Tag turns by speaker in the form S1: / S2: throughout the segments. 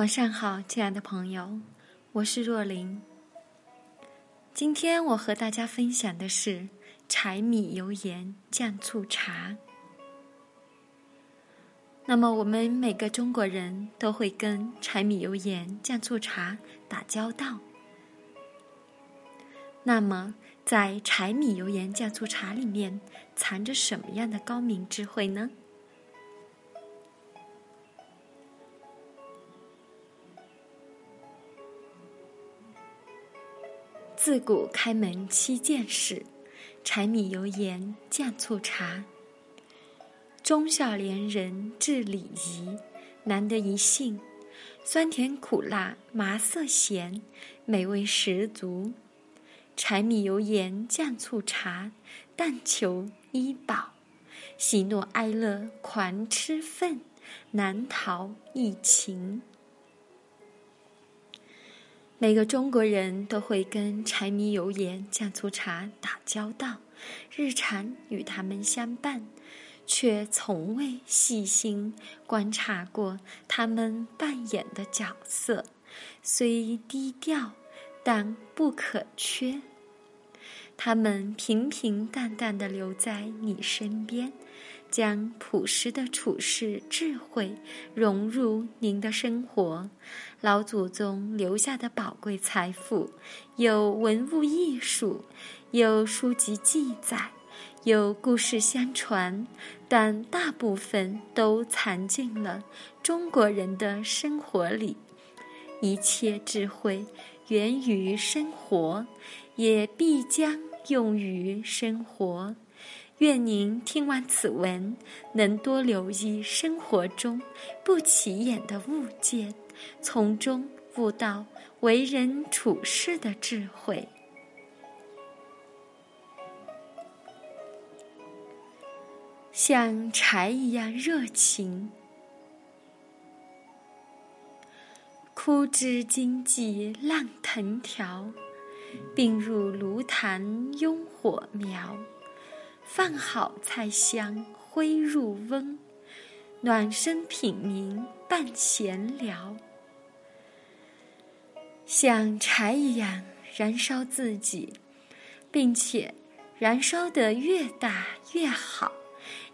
S1: 晚上好，亲爱的朋友，我是若琳。今天我和大家分享的是柴米油盐酱醋茶。那么，我们每个中国人都会跟柴米油盐酱醋茶打交道。那么，在柴米油盐酱醋茶里面藏着什么样的高明智慧呢？自古开门七件事，柴米油盐酱醋茶。忠孝廉人治礼仪，难得一幸。酸甜苦辣麻涩咸，美味十足。柴米油盐酱醋茶，但求医饱。喜怒哀乐狂吃粪，难逃疫情。每个中国人都会跟柴米油盐酱醋茶打交道，日常与他们相伴，却从未细心观察过他们扮演的角色。虽低调，但不可缺。他们平平淡淡的留在你身边。将朴实的处世智慧融入您的生活，老祖宗留下的宝贵财富，有文物艺术，有书籍记载，有故事相传，但大部分都藏进了中国人的生活里。一切智慧源于生活，也必将用于生活。愿您听完此文，能多留意生活中不起眼的物件，从中悟到为人处事的智慧。像柴一样热情，枯枝经济浪藤条，并入炉膛拥火苗。饭好菜香挥入温，暖身品茗伴闲聊。像柴一样燃烧自己，并且燃烧得越大越好。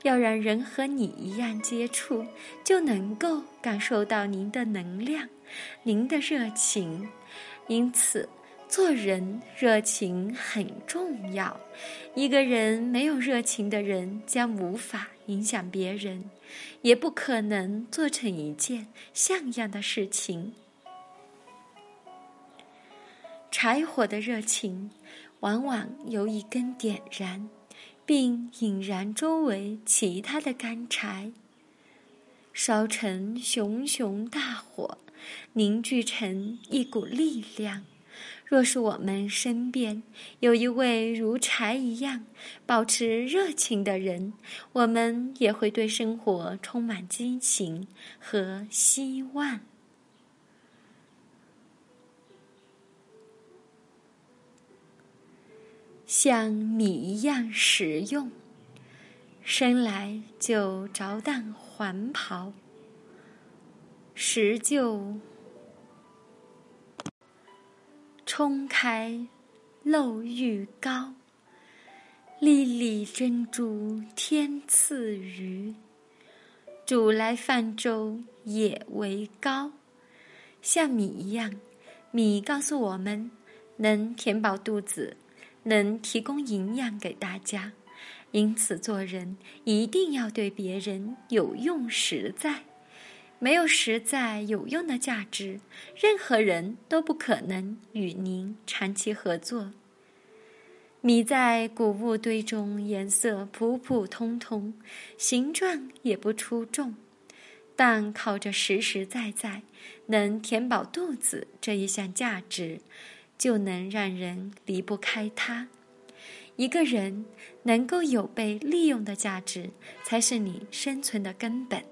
S1: 要让人和你一样接触，就能够感受到您的能量，您的热情。因此。做人热情很重要，一个人没有热情的人将无法影响别人，也不可能做成一件像样的事情。柴火的热情，往往由一根点燃，并引燃周围其他的干柴，烧成熊熊大火，凝聚成一股力量。若是我们身边有一位如柴一样保持热情的人，我们也会对生活充满激情和希望。像米一样实用，生来就着当黄袍，实就。冲开漏玉膏，粒粒珍珠天赐予。煮来泛舟也为高，像米一样，米告诉我们能填饱肚子，能提供营养给大家。因此，做人一定要对别人有用实在。没有实在有用的价值，任何人都不可能与您长期合作。米在谷物堆中颜色普普通通，形状也不出众，但靠着实实在在能填饱肚子这一项价值，就能让人离不开它。一个人能够有被利用的价值，才是你生存的根本。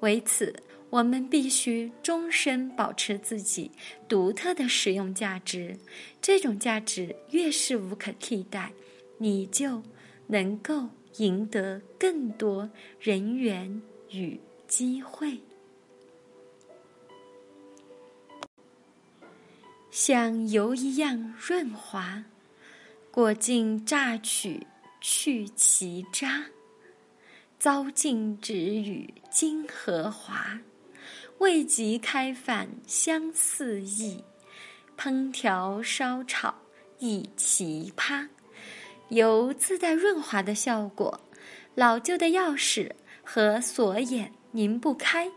S1: 为此。我们必须终身保持自己独特的使用价值，这种价值越是无可替代，你就能够赢得更多人缘与机会。像油一样润滑，裹尽榨取去其渣，糟尽止语金和华，未及开饭香四溢，烹调烧炒一奇葩。油自带润滑的效果，老旧的钥匙和锁眼拧不开，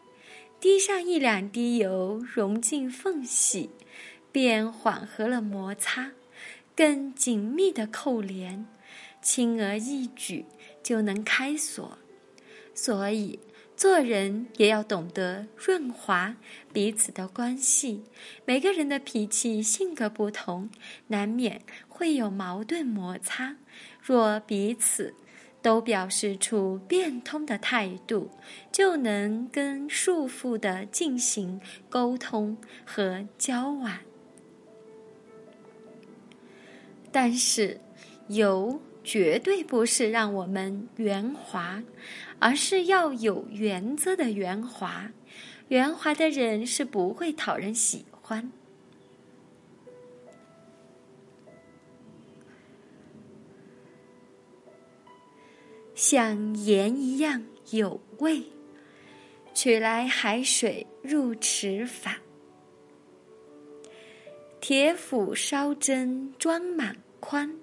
S1: 滴上一两滴油融进缝隙，便缓和了摩擦，更紧密的扣连，轻而易举就能开锁。所以做人也要懂得润滑彼此的关系。每个人的脾气性格不同，难免会有矛盾摩擦。若彼此都表示出变通的态度，就能跟束缚的进行沟通和交往。但是，油绝对不是让我们圆滑，而是要有原则的圆滑。圆滑的人是不会讨人喜欢。像盐一样有味，取来海水入池法。铁釜烧针装满筐，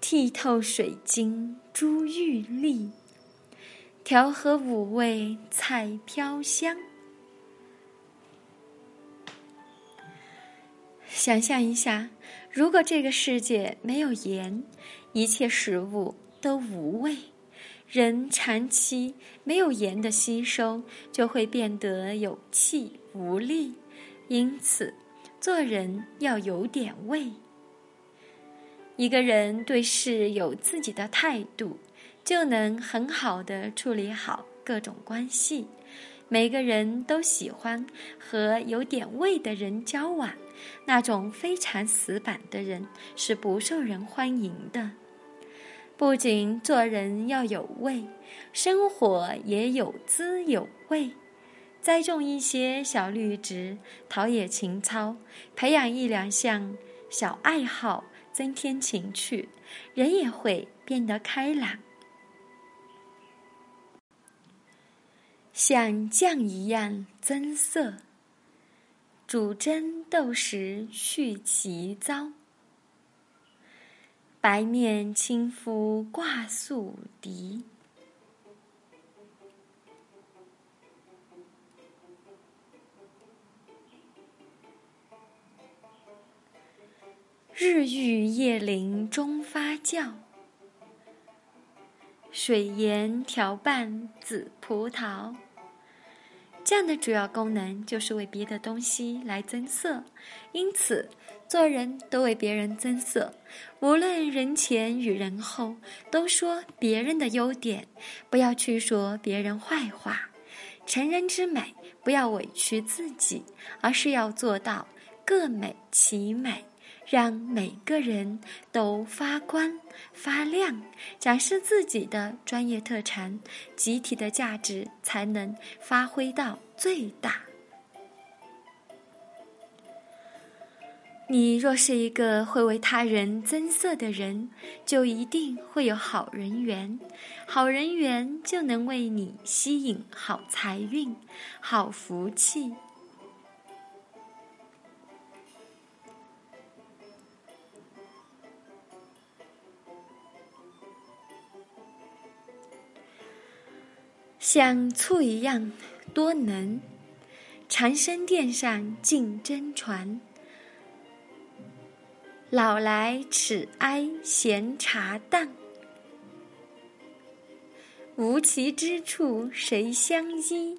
S1: 剔透水晶珠玉粒，调和五味菜飘香。想象一下，如果这个世界没有盐，一切食物。都无味，人长期没有盐的吸收，就会变得有气无力。因此，做人要有点味。一个人对事有自己的态度，就能很好的处理好各种关系。每个人都喜欢和有点味的人交往，那种非常死板的人是不受人欢迎的。不仅做人要有味，生活也有滋有味。栽种一些小绿植，陶冶情操，培养一两项小爱好，增添情趣，人也会变得开朗，像酱一样增色。煮蒸豆时去其糟。白面轻敷挂素涤，日浴夜灵中发酵，水盐调拌紫葡萄。这样的主要功能就是为别的东西来增色，因此做人都为别人增色，无论人前与人后，都说别人的优点，不要去说别人坏话。成人之美，不要委屈自己，而是要做到各美其美。让每个人都发光发亮，展示自己的专业特长，集体的价值才能发挥到最大。你若是一个会为他人增色的人，就一定会有好人缘，好人缘就能为你吸引好财运、好福气。像醋一样多能，长生殿上竞争传。老来齿哀闲茶淡，无奇之处谁相依？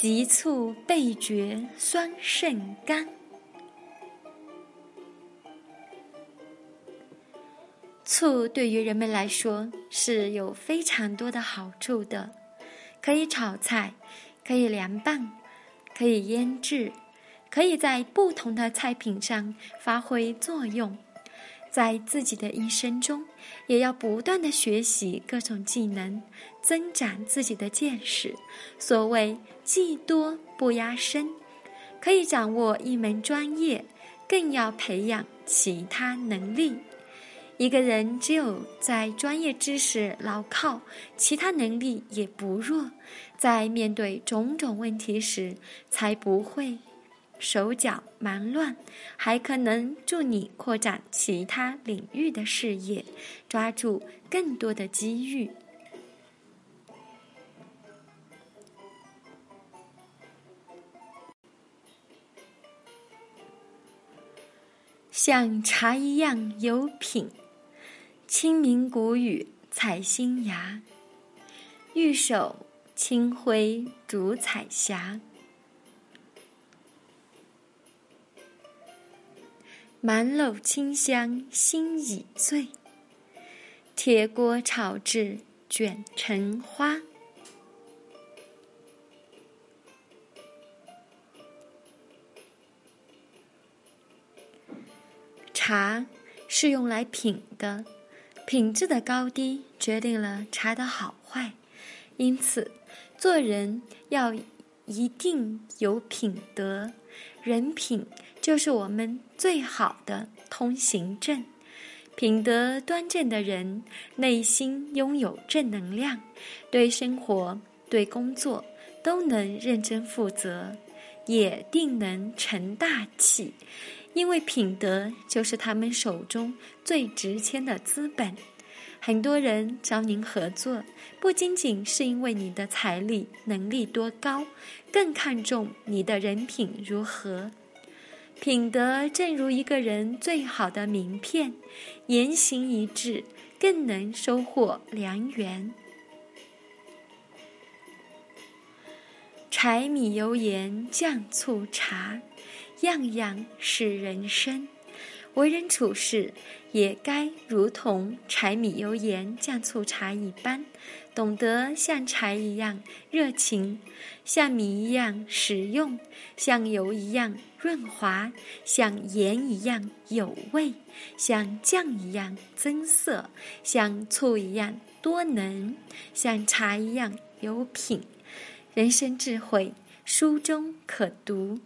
S1: 急促倍觉酸肾甘，醋对于人们来说是有非常多的好处的，可以炒菜，可以凉拌，可以腌制，可以在不同的菜品上发挥作用。在自己的一生中，也要不断的学习各种技能，增长自己的见识。所谓“技多不压身”，可以掌握一门专业，更要培养其他能力。一个人只有在专业知识牢靠，其他能力也不弱，在面对种种问题时，才不会。手脚忙乱，还可能助你扩展其他领域的事业，抓住更多的机遇。像茶一样有品，清明谷雨采新芽，玉手清辉烛彩霞。满篓清香心已醉，铁锅炒制卷成花。茶是用来品的，品质的高低决定了茶的好坏，因此做人要一定有品德，人品。就是我们最好的通行证。品德端正的人，内心拥有正能量，对生活、对工作都能认真负责，也定能成大器。因为品德就是他们手中最值钱的资本。很多人找您合作，不仅仅是因为你的财力能力多高，更看重你的人品如何。品德正如一个人最好的名片，言行一致，更能收获良缘。柴米油盐酱醋茶，样样是人生。为人处事，也该如同柴米油盐酱醋茶一般，懂得像柴一样热情，像米一样实用，像油一样润滑，像盐一样有味，像酱一样增色，像醋一样多能，像茶一样有品。人生智慧，书中可读，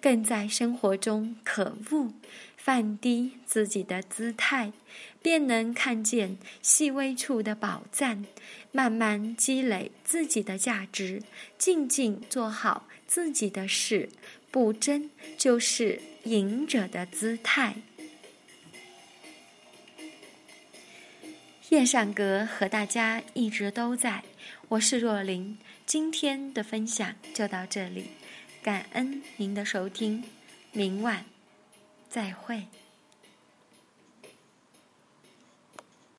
S1: 更在生活中可悟。放低自己的姿态，便能看见细微处的宝藏，慢慢积累自己的价值，静静做好自己的事，不争就是赢者的姿态。燕上阁和大家一直都在，我是若琳，今天的分享就到这里，感恩您的收听，明晚。再会。